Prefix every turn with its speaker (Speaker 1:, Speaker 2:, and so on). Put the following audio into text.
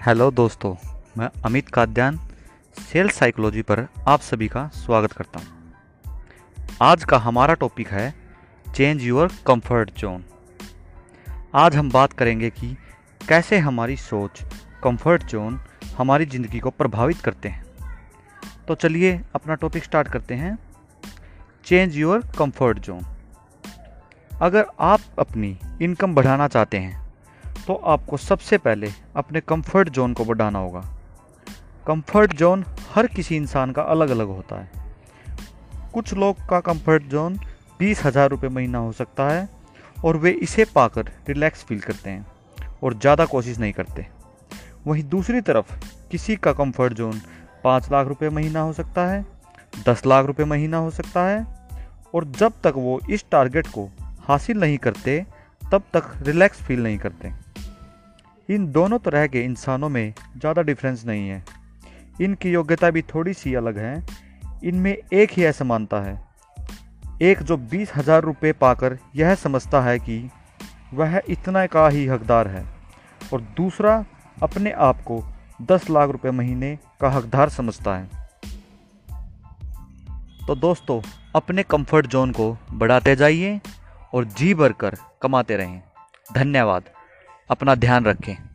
Speaker 1: Hello दोस्तों, मैं Amit Kadyan sales psychology पर आप सभी का स्वागत करता हूँ। आज का हमारा टॉपिक है, चेंज योर कंफर्ट जोन। आज हम बात करेंगे कि कैसे हमारी सोच, कंफर्ट जोन हमारी ज़िंदगी को प्रभावित करते हैं। तो चलिए अपना टॉपिक स्टार्ट करते हैं, चेंज योर कंफर्ट जोन। अगर आप अपनी इनकम बढ़ाना चाहते हैं तो आपको सबसे पहले अपने कंफर्ट जोन को बढ़ाना होगा। कंफर्ट जोन हर किसी इंसान का अलग अलग होता है। कुछ लोग का कंफर्ट जोन बीस हज़ार रुपये महीना हो सकता है और वे इसे पाकर रिलैक्स फील करते हैं और ज़्यादा कोशिश नहीं करते। वहीं दूसरी तरफ़ किसी का कंफर्ट जोन पाँच लाख रुपये महीना हो सकता है, दस लाख रुपये महीना हो सकता है और जब तक वो इस टारगेट को हासिल नहीं करते, तब तक रिलैक्स फील नहीं करते। इन दोनों तरह के इंसानों में ज़्यादा डिफरेंस नहीं है। इनकी योग्यता भी थोड़ी सी अलग है। इनमें एक ही असमानता है। एक जो बीस हज़ार रुपये पाकर यह समझता है कि वह इतना का ही हकदार है और दूसरा अपने आप को दस लाख रुपये महीने का हकदार समझता है। तो दोस्तों, अपने कंफर्ट जोन को बढ़ाते जाइए और जी भर कर कमाते रहें। धन्यवाद। अपना ध्यान रखें।